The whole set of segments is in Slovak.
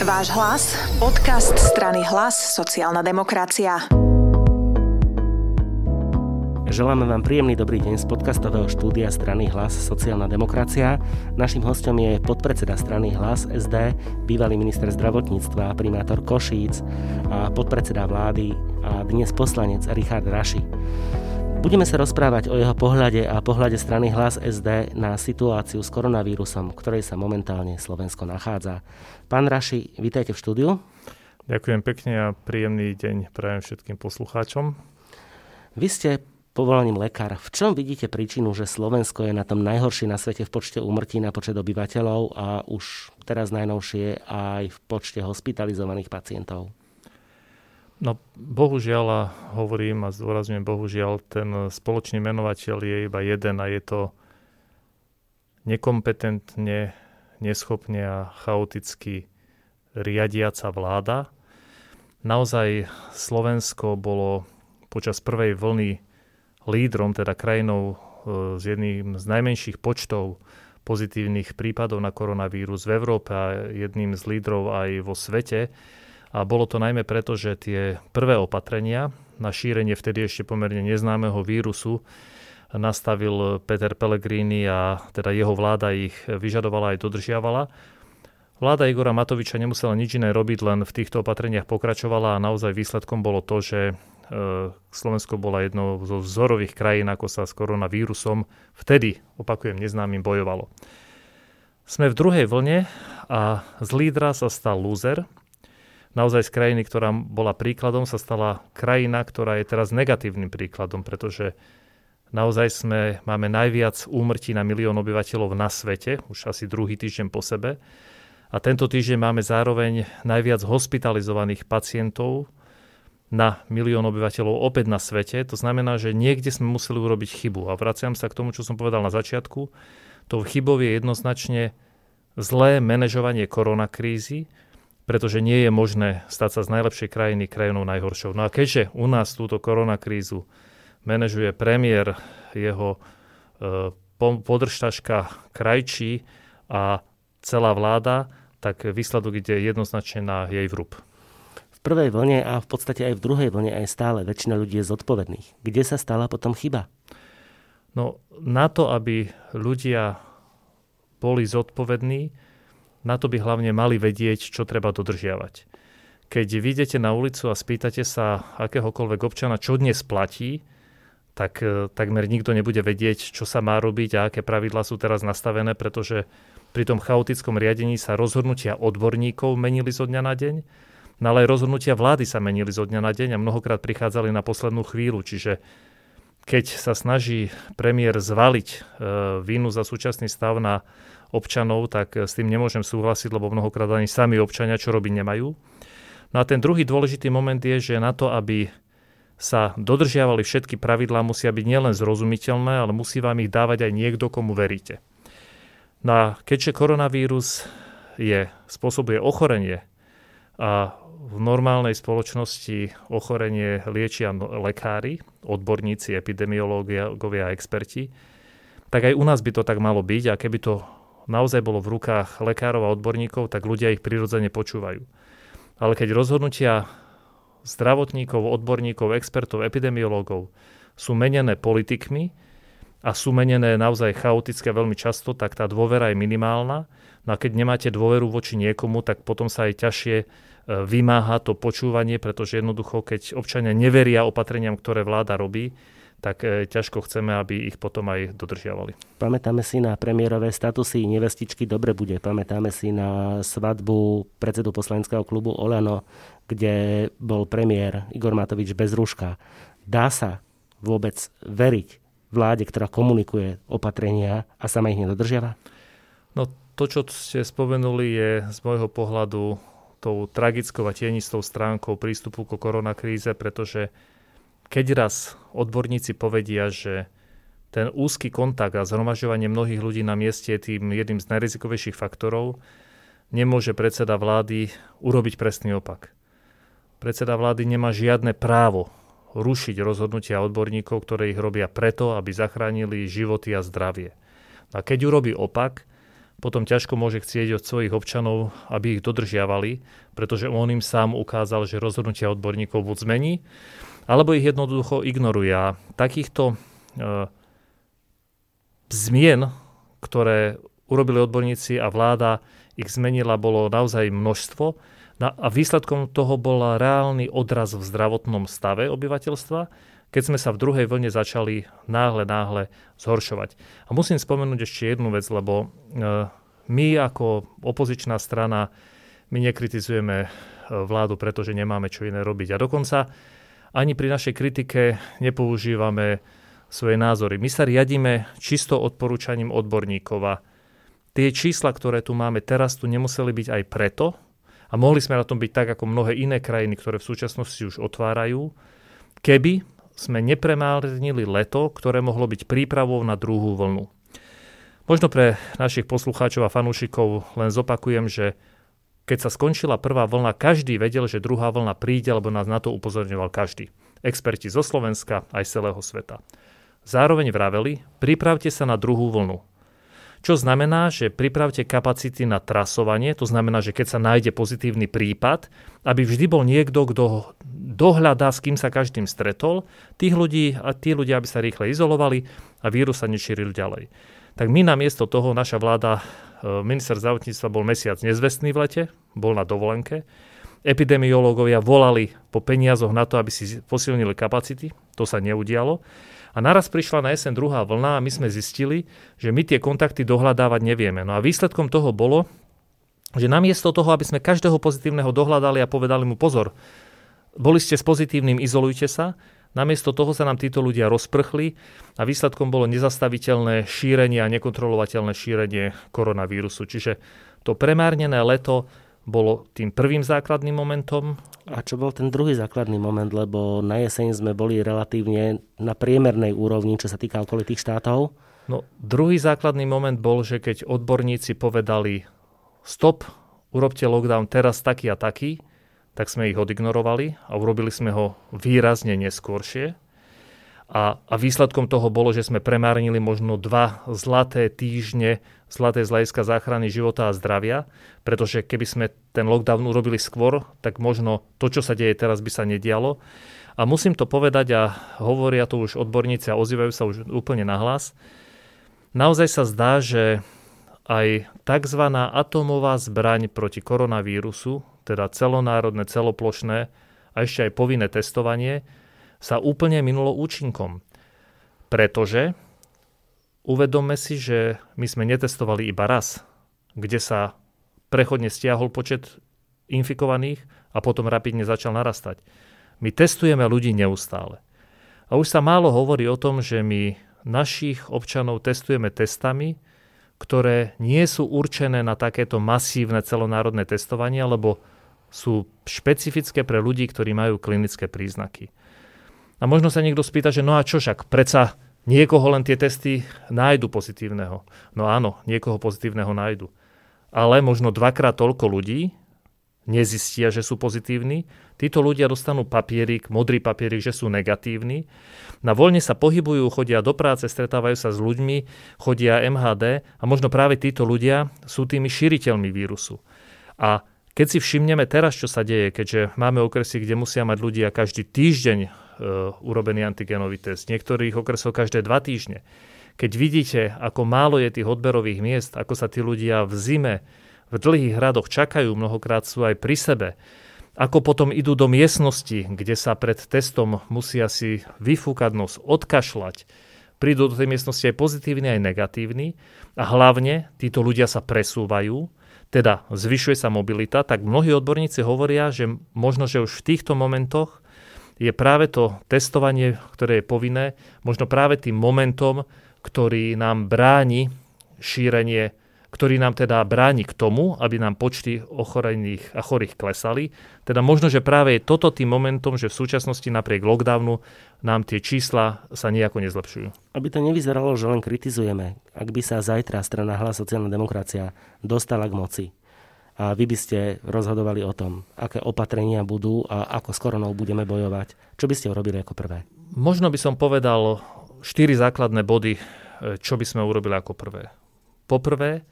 Váš hlas, podcast strany Hlas, sociálna demokracia. Želáme vám príjemný dobrý deň z podcastového štúdia strany Hlas sociálna demokracia. Naším hostom je podpredseda strany Hlas SD, bývalý minister zdravotníctva, primátor Košíc a podpredseda vlády a dnes poslanec Richard Raši. Budeme sa rozprávať o jeho pohľade a pohľade strany Hlas SD na situáciu s koronavírusom, v ktorej sa momentálne Slovensko nachádza. Pán Raši, vítajte v štúdiu. Ďakujem pekne a príjemný deň prajem všetkým poslucháčom. Vy ste povolaním lekár. V čom vidíte príčinu, že Slovensko je na tom najhoršie na svete v počte úmrtí na počet obyvateľov a už teraz najnovšie aj v počte hospitalizovaných pacientov? No bohužiaľ, a hovorím a zdôrazňujem bohužiaľ, ten spoločný menovateľ je iba jeden a je to nekompetentne, neschopne a chaoticky riadiaca vláda. Naozaj Slovensko bolo počas prvej vlny lídrom, teda krajinou e, s jedným z najmenších počtov pozitívnych prípadov na koronavírus v Európe a jedným z lídrov aj vo svete. A bolo to najmä preto, že tie prvé opatrenia na šírenie vtedy ešte pomerne neznámeho vírusu nastavil Peter Pellegrini a teda jeho vláda ich vyžadovala aj dodržiavala. Vláda Igora Matoviča nemusela nič iné robiť, len v týchto opatreniach pokračovala a naozaj výsledkom bolo to, že e, Slovensko bola jednou zo vzorových krajín, ako sa s koronavírusom vtedy, opakujem, neznámym bojovalo. Sme v druhej vlne a z lídra sa stal lúzer, naozaj z krajiny, ktorá bola príkladom, sa stala krajina, ktorá je teraz negatívnym príkladom, pretože naozaj sme, máme najviac úmrtí na milión obyvateľov na svete, už asi druhý týždeň po sebe. A tento týždeň máme zároveň najviac hospitalizovaných pacientov na milión obyvateľov opäť na svete. To znamená, že niekde sme museli urobiť chybu. A vraciam sa k tomu, čo som povedal na začiatku. Tou chybou je jednoznačne zlé manažovanie koronakrízy, pretože nie je možné stať sa z najlepšej krajiny krajinou najhoršou. No a keďže u nás túto koronakrízu manažuje premiér, jeho e, podržtaška krajčí a celá vláda, tak výsledok ide jednoznačne na jej vrúb. V prvej vlne a v podstate aj v druhej vlne aj stále väčšina ľudí je zodpovedných. Kde sa stala potom chyba? No na to, aby ľudia boli zodpovední, na to by hlavne mali vedieť, čo treba dodržiavať. Keď vyjdete na ulicu a spýtate sa akéhokoľvek občana, čo dnes platí, tak e, takmer nikto nebude vedieť, čo sa má robiť a aké pravidlá sú teraz nastavené, pretože pri tom chaotickom riadení sa rozhodnutia odborníkov menili zo dňa na deň, no ale aj rozhodnutia vlády sa menili zo dňa na deň a mnohokrát prichádzali na poslednú chvíľu. Čiže keď sa snaží premiér zvaliť e, vínu za súčasný stav na občanov, tak s tým nemôžem súhlasiť, lebo mnohokrát ani sami občania čo robiť nemajú. No a ten druhý dôležitý moment je, že na to, aby sa dodržiavali všetky pravidlá, musia byť nielen zrozumiteľné, ale musí vám ich dávať aj niekto, komu veríte. No a keďže koronavírus je, spôsobuje ochorenie a v normálnej spoločnosti ochorenie liečia no, lekári, odborníci, epidemiológovia a experti, tak aj u nás by to tak malo byť a keby to naozaj bolo v rukách lekárov a odborníkov, tak ľudia ich prirodzene počúvajú. Ale keď rozhodnutia zdravotníkov, odborníkov, expertov, epidemiológov sú menené politikmi a sú menené naozaj chaotické veľmi často, tak tá dôvera je minimálna. No a keď nemáte dôveru voči niekomu, tak potom sa aj ťažšie e, vymáha to počúvanie, pretože jednoducho, keď občania neveria opatreniam, ktoré vláda robí, tak e, ťažko chceme, aby ich potom aj dodržiavali. Pamätáme si na premiérové statusy nevestičky Dobre bude. Pamätáme si na svadbu predsedu poslaneckého klubu Olano, kde bol premiér Igor Matovič bez rúška. Dá sa vôbec veriť vláde, ktorá komunikuje opatrenia a sama ich nedodržiava? No to, čo ste spomenuli, je z môjho pohľadu tou tragickou a tienistou stránkou prístupu ko koronakríze, pretože keď raz odborníci povedia, že ten úzky kontakt a zhromažďovanie mnohých ľudí na mieste je tým jedným z najrizikovejších faktorov, nemôže predseda vlády urobiť presný opak. Predseda vlády nemá žiadne právo rušiť rozhodnutia odborníkov, ktoré ich robia preto, aby zachránili životy a zdravie. A keď urobí opak, potom ťažko môže chcieť od svojich občanov, aby ich dodržiavali, pretože on im sám ukázal, že rozhodnutia odborníkov buď zmení, alebo ich jednoducho ignoruje. A takýchto e, zmien, ktoré urobili odborníci a vláda ich zmenila, bolo naozaj množstvo. A výsledkom toho bol reálny odraz v zdravotnom stave obyvateľstva, keď sme sa v druhej vlne začali náhle, náhle zhoršovať. A musím spomenúť ešte jednu vec, lebo e, my ako opozičná strana, my nekritizujeme e, vládu, pretože nemáme čo iné robiť. A dokonca ani pri našej kritike nepoužívame svoje názory. My sa riadíme čisto odporúčaním odborníkov a tie čísla, ktoré tu máme teraz, tu nemuseli byť aj preto, a mohli sme na tom byť tak, ako mnohé iné krajiny, ktoré v súčasnosti už otvárajú, keby sme nepremárnili leto, ktoré mohlo byť prípravou na druhú vlnu. Možno pre našich poslucháčov a fanúšikov len zopakujem, že keď sa skončila prvá vlna, každý vedel, že druhá vlna príde, lebo nás na to upozorňoval každý. Experti zo Slovenska aj celého sveta. Zároveň vraveli, pripravte sa na druhú vlnu. Čo znamená, že pripravte kapacity na trasovanie, to znamená, že keď sa nájde pozitívny prípad, aby vždy bol niekto, kto dohľadá, s kým sa každým stretol, tých ľudí a tí ľudia, aby sa rýchle izolovali a vírus sa nešíril ďalej. Tak my namiesto toho, naša vláda, minister zdravotníctva bol mesiac nezvestný v lete, bol na dovolenke, epidemiológovia volali po peniazoch na to, aby si posilnili kapacity, to sa neudialo. A naraz prišla na jeseň druhá vlna a my sme zistili, že my tie kontakty dohľadávať nevieme. No a výsledkom toho bolo, že namiesto toho, aby sme každého pozitívneho dohľadali a povedali mu pozor, boli ste s pozitívnym, izolujte sa, namiesto toho sa nám títo ľudia rozprchli a výsledkom bolo nezastaviteľné šírenie a nekontrolovateľné šírenie koronavírusu. Čiže to premárnené leto bolo tým prvým základným momentom. A čo bol ten druhý základný moment, lebo na jeseň sme boli relatívne na priemernej úrovni, čo sa týka okolitých štátov? No, druhý základný moment bol, že keď odborníci povedali stop, urobte lockdown teraz taký a taký, tak sme ich odignorovali a urobili sme ho výrazne neskôršie. A, a výsledkom toho bolo, že sme premárnili možno dva zlaté týždne, zlaté z záchrany života a zdravia, pretože keby sme ten lockdown urobili skôr, tak možno to, čo sa deje teraz, by sa nedialo. A musím to povedať, a hovoria to už odborníci a ozývajú sa už úplne nahlas, naozaj sa zdá, že aj tzv. atomová zbraň proti koronavírusu, teda celonárodné, celoplošné a ešte aj povinné testovanie, sa úplne minulo účinkom. Pretože uvedomme si, že my sme netestovali iba raz, kde sa prechodne stiahol počet infikovaných a potom rapidne začal narastať. My testujeme ľudí neustále. A už sa málo hovorí o tom, že my našich občanov testujeme testami, ktoré nie sú určené na takéto masívne celonárodné testovanie, lebo sú špecifické pre ľudí, ktorí majú klinické príznaky. A možno sa niekto spýta, že no a čo však, predsa niekoho len tie testy nájdu pozitívneho. No áno, niekoho pozitívneho nájdu. Ale možno dvakrát toľko ľudí nezistia, že sú pozitívni. Títo ľudia dostanú papierik, modrý papierik, že sú negatívni. Na voľne sa pohybujú, chodia do práce, stretávajú sa s ľuďmi, chodia MHD a možno práve títo ľudia sú tými šíriteľmi vírusu. A keď si všimneme teraz, čo sa deje, keďže máme okresy, kde musia mať ľudia každý týždeň uh, urobený antigenový test. Niektorých okresov každé dva týždne. Keď vidíte, ako málo je tých odberových miest, ako sa tí ľudia v zime v dlhých hradoch čakajú, mnohokrát sú aj pri sebe, ako potom idú do miestnosti, kde sa pred testom musia si vyfúkať nos, odkašľať, prídu do tej miestnosti aj pozitívny, aj negatívny a hlavne títo ľudia sa presúvajú, teda zvyšuje sa mobilita, tak mnohí odborníci hovoria, že možno, že už v týchto momentoch je práve to testovanie, ktoré je povinné, možno práve tým momentom, ktorý nám bráni šírenie, ktorý nám teda bráni k tomu, aby nám počty ochorených a chorých klesali. Teda možno, že práve je toto tým momentom, že v súčasnosti napriek lockdownu nám tie čísla sa nejako nezlepšujú. Aby to nevyzeralo, že len kritizujeme, ak by sa zajtra strana Hlas sociálna demokracia dostala k moci, a vy by ste rozhodovali o tom, aké opatrenia budú a ako s koronou budeme bojovať. Čo by ste urobili ako prvé? Možno by som povedal štyri základné body, e, čo by sme urobili ako prvé. Poprvé,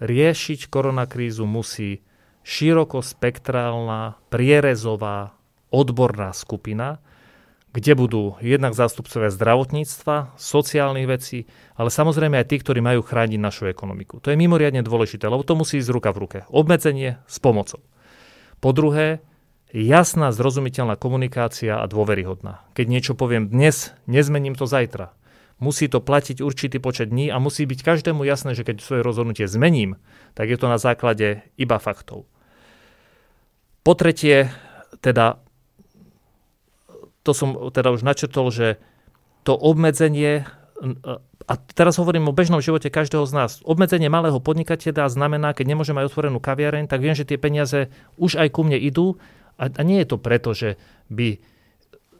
riešiť koronakrízu musí širokospektrálna, prierezová, odborná skupina, kde budú jednak zástupcovia zdravotníctva, sociálnych vecí, ale samozrejme aj tí, ktorí majú chrániť našu ekonomiku. To je mimoriadne dôležité, lebo to musí ísť ruka v ruke. Obmedzenie s pomocou. Po druhé, jasná, zrozumiteľná komunikácia a dôveryhodná. Keď niečo poviem dnes, nezmením to zajtra. Musí to platiť určitý počet dní a musí byť každému jasné, že keď svoje rozhodnutie zmením, tak je to na základe iba faktov. Po tretie, teda to som teda už načrtol, že to obmedzenie, a teraz hovorím o bežnom živote každého z nás, obmedzenie malého podnikateľa znamená, keď nemôže mať otvorenú kaviareň, tak viem, že tie peniaze už aj ku mne idú a, a nie je to preto, že by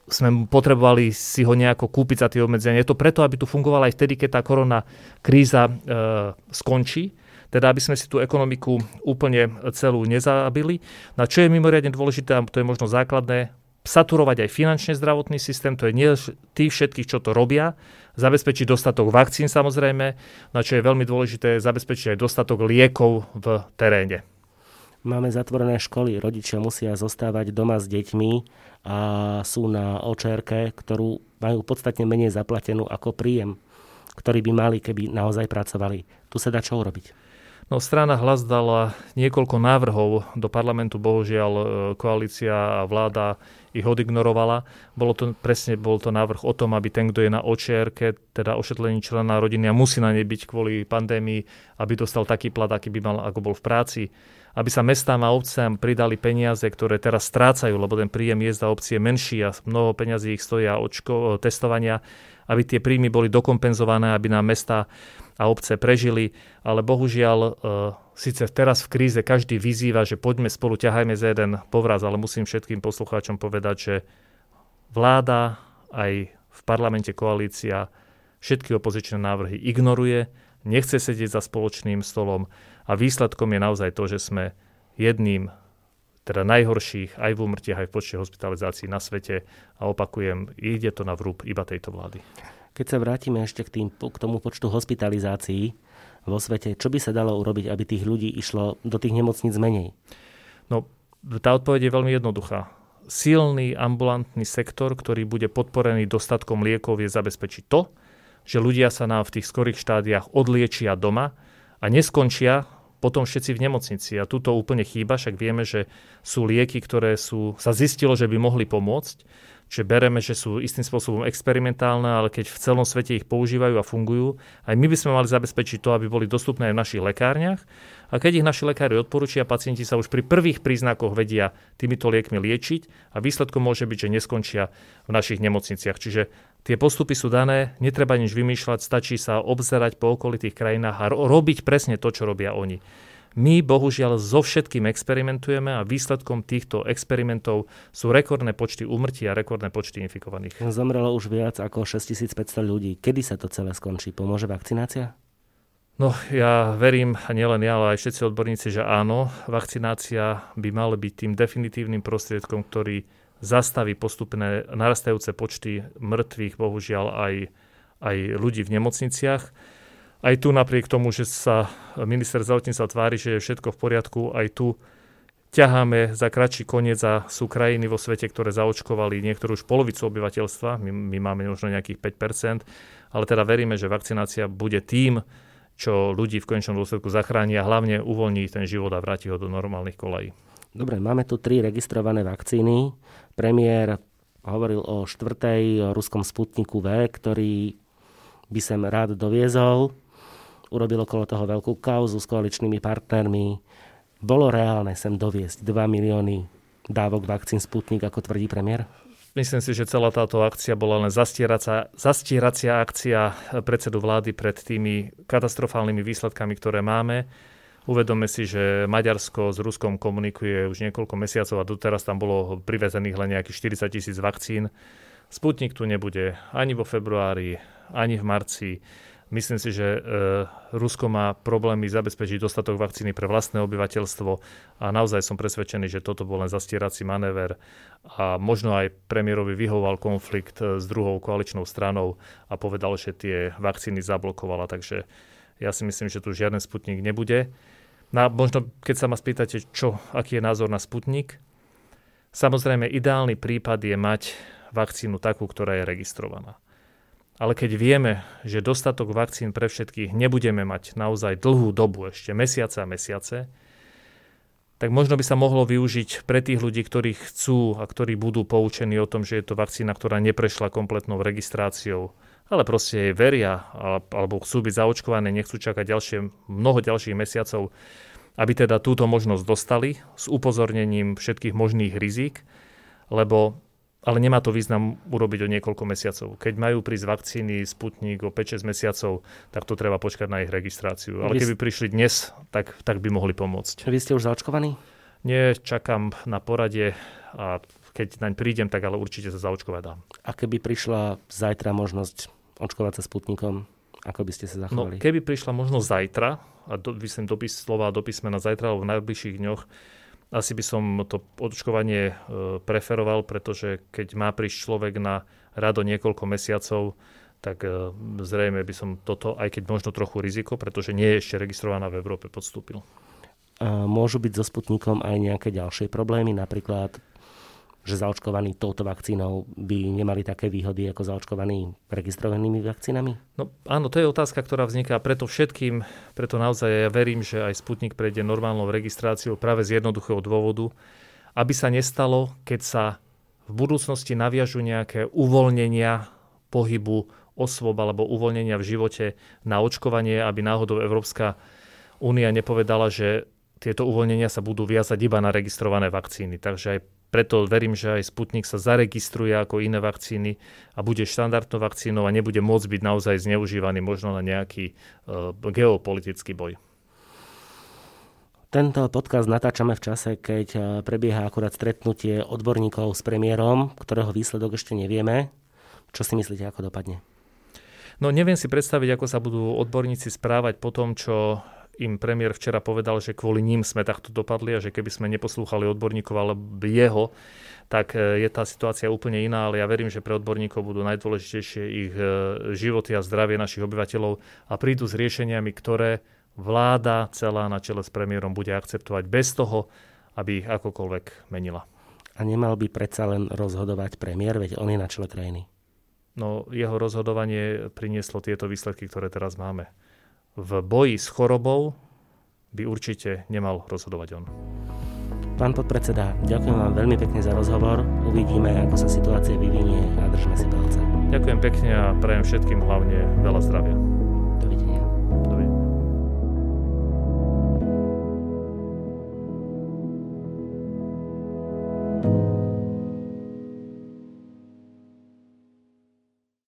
sme potrebovali si ho nejako kúpiť za tie obmedzenia. Je to preto, aby tu fungovala aj vtedy, keď tá korona kríza e, skončí teda aby sme si tú ekonomiku úplne celú nezabili. Na čo je mimoriadne dôležité, a to je možno základné, saturovať aj finančne zdravotný systém, to je nie tých všetkých, čo to robia, zabezpečiť dostatok vakcín samozrejme, na čo je veľmi dôležité zabezpečiť aj dostatok liekov v teréne. Máme zatvorené školy, rodičia musia zostávať doma s deťmi a sú na očerke, ktorú majú podstatne menej zaplatenú ako príjem, ktorý by mali, keby naozaj pracovali. Tu sa dá čo urobiť? No, strana hlas dala niekoľko návrhov do parlamentu, bohužiaľ e, koalícia a vláda ich odignorovala. Bolo to, presne bol to návrh o tom, aby ten, kto je na očierke, teda ošetlení člena rodiny a musí na nej byť kvôli pandémii, aby dostal taký plat, aký by mal, ako bol v práci. Aby sa mestám a obciam pridali peniaze, ktoré teraz strácajú, lebo ten príjem jezda obcie je menší a mnoho peňazí ich stoja očko, testovania, aby tie príjmy boli dokompenzované, aby nám mesta a obce prežili, ale bohužiaľ e, síce teraz v kríze každý vyzýva, že poďme spolu, ťahajme za jeden povraz, ale musím všetkým poslucháčom povedať, že vláda aj v parlamente koalícia všetky opozičné návrhy ignoruje, nechce sedieť za spoločným stolom a výsledkom je naozaj to, že sme jedným teda najhorších aj v úmrtiach, aj v počte hospitalizácií na svete a opakujem, ide to na vrúb iba tejto vlády. Keď sa vrátime ešte k, tým, k tomu počtu hospitalizácií vo svete, čo by sa dalo urobiť, aby tých ľudí išlo do tých nemocníc menej? No, tá odpoveď je veľmi jednoduchá. Silný ambulantný sektor, ktorý bude podporený dostatkom liekov, je zabezpečiť to, že ľudia sa nám v tých skorých štádiách odliečia doma a neskončia potom všetci v nemocnici. A tuto úplne chýba, však vieme, že sú lieky, ktoré sú, sa zistilo, že by mohli pomôcť Čiže bereme, že sú istým spôsobom experimentálne, ale keď v celom svete ich používajú a fungujú, aj my by sme mali zabezpečiť to, aby boli dostupné aj v našich lekárniach. A keď ich naši lekári odporúčia, pacienti sa už pri prvých príznakoch vedia týmito liekmi liečiť a výsledkom môže byť, že neskončia v našich nemocniciach. Čiže tie postupy sú dané, netreba nič vymýšľať, stačí sa obzerať po okolitých krajinách a robiť presne to, čo robia oni. My bohužiaľ so všetkým experimentujeme a výsledkom týchto experimentov sú rekordné počty úmrtí a rekordné počty infikovaných. Zomrelo už viac ako 6500 ľudí. Kedy sa to celé skončí? Pomôže vakcinácia? No, ja verím, a nielen ja, ale aj všetci odborníci, že áno, vakcinácia by mala byť tým definitívnym prostriedkom, ktorý zastaví postupné narastajúce počty mŕtvych, bohužiaľ aj, aj ľudí v nemocniciach. Aj tu napriek tomu, že sa minister zdravotníctva tvári, že je všetko v poriadku, aj tu ťaháme za kratší koniec a sú krajiny vo svete, ktoré zaočkovali niektorú už polovicu obyvateľstva, my, my máme možno nejakých 5%, ale teda veríme, že vakcinácia bude tým, čo ľudí v konečnom dôsledku zachráni a hlavne uvoľní ten život a vráti ho do normálnych kolají. Dobre, máme tu tri registrované vakcíny. Premiér hovoril o štvrtej ruskom Sputniku V, ktorý by sem rád doviezol urobil okolo toho veľkú kauzu s koaličnými partnermi. Bolo reálne sem doviesť 2 milióny dávok vakcín Sputnik, ako tvrdí premiér? Myslím si, že celá táto akcia bola len zastieracia, zastieracia akcia predsedu vlády pred tými katastrofálnymi výsledkami, ktoré máme. Uvedome si, že Maďarsko s Ruskom komunikuje už niekoľko mesiacov a doteraz tam bolo privezených len nejakých 40 tisíc vakcín. Sputnik tu nebude ani vo februári, ani v marci. Myslím si, že e, Rusko má problémy zabezpečiť dostatok vakcíny pre vlastné obyvateľstvo a naozaj som presvedčený, že toto bol len zastierací manéver a možno aj premiérovi vyhoval konflikt e, s druhou koaličnou stranou a povedal, že tie vakcíny zablokovala. Takže Ja si myslím, že tu žiaden Sputnik nebude. Na, možno, keď sa ma spýtate, čo, aký je názor na Sputnik, samozrejme ideálny prípad je mať vakcínu takú, ktorá je registrovaná. Ale keď vieme, že dostatok vakcín pre všetkých nebudeme mať naozaj dlhú dobu, ešte mesiace a mesiace, tak možno by sa mohlo využiť pre tých ľudí, ktorí chcú a ktorí budú poučení o tom, že je to vakcína, ktorá neprešla kompletnou registráciou, ale proste jej veria alebo chcú byť zaočkované, nechcú čakať ďalšie, mnoho ďalších mesiacov, aby teda túto možnosť dostali s upozornením všetkých možných rizik, lebo ale nemá to význam urobiť o niekoľko mesiacov. Keď majú prísť vakcíny Sputnik o 5-6 mesiacov, tak to treba počkať na ich registráciu. Ale keby prišli dnes, tak, tak by mohli pomôcť. Vy ste už zaočkovaní? Nie, čakám na poradie a keď naň prídem, tak ale určite sa zaočkovať dám. A keby prišla zajtra možnosť očkovať sa Sputnikom, ako by ste sa no, zachovali? No, keby prišla možnosť zajtra, a do, myslím dopis, slova do písmena zajtra alebo v najbližších dňoch, asi by som to očkovanie e, preferoval, pretože keď má prísť človek na rado niekoľko mesiacov, tak e, zrejme by som toto, aj keď možno trochu riziko, pretože nie je ešte registrovaná v Európe, podstúpil. Môžu byť so Sputnikom aj nejaké ďalšie problémy, napríklad že zaočkovaní touto vakcínou by nemali také výhody ako zaočkovaní registrovanými vakcínami? No áno, to je otázka, ktorá vzniká preto všetkým, preto naozaj ja verím, že aj Sputnik prejde normálnou registráciou práve z jednoduchého dôvodu, aby sa nestalo, keď sa v budúcnosti naviažu nejaké uvoľnenia pohybu osôb alebo uvoľnenia v živote na očkovanie, aby náhodou Európska únia nepovedala, že tieto uvoľnenia sa budú viazať iba na registrované vakcíny. Takže aj preto verím, že aj Sputnik sa zaregistruje ako iné vakcíny a bude štandardnou vakcínou a nebude môcť byť naozaj zneužívaný možno na nejaký uh, geopolitický boj. Tento podcast natáčame v čase, keď e, prebieha akurát stretnutie odborníkov s premiérom, ktorého výsledok ešte nevieme. Čo si myslíte, ako dopadne? No neviem si predstaviť, ako sa budú odborníci správať po tom, čo im premiér včera povedal, že kvôli ním sme takto dopadli a že keby sme neposlúchali odborníkov alebo jeho, tak e, je tá situácia úplne iná, ale ja verím, že pre odborníkov budú najdôležitejšie ich e, životy a zdravie našich obyvateľov a prídu s riešeniami, ktoré vláda celá na čele s premiérom bude akceptovať bez toho, aby ich akokoľvek menila. A nemal by predsa len rozhodovať premiér, veď on je na čele krajiny. No, jeho rozhodovanie prinieslo tieto výsledky, ktoré teraz máme v boji s chorobou by určite nemal rozhodovať on. Pán podpredseda, ďakujem vám veľmi pekne za rozhovor. Uvidíme, ako sa situácia vyvinie a držme si palce. Ďakujem pekne a prajem všetkým hlavne veľa zdravia.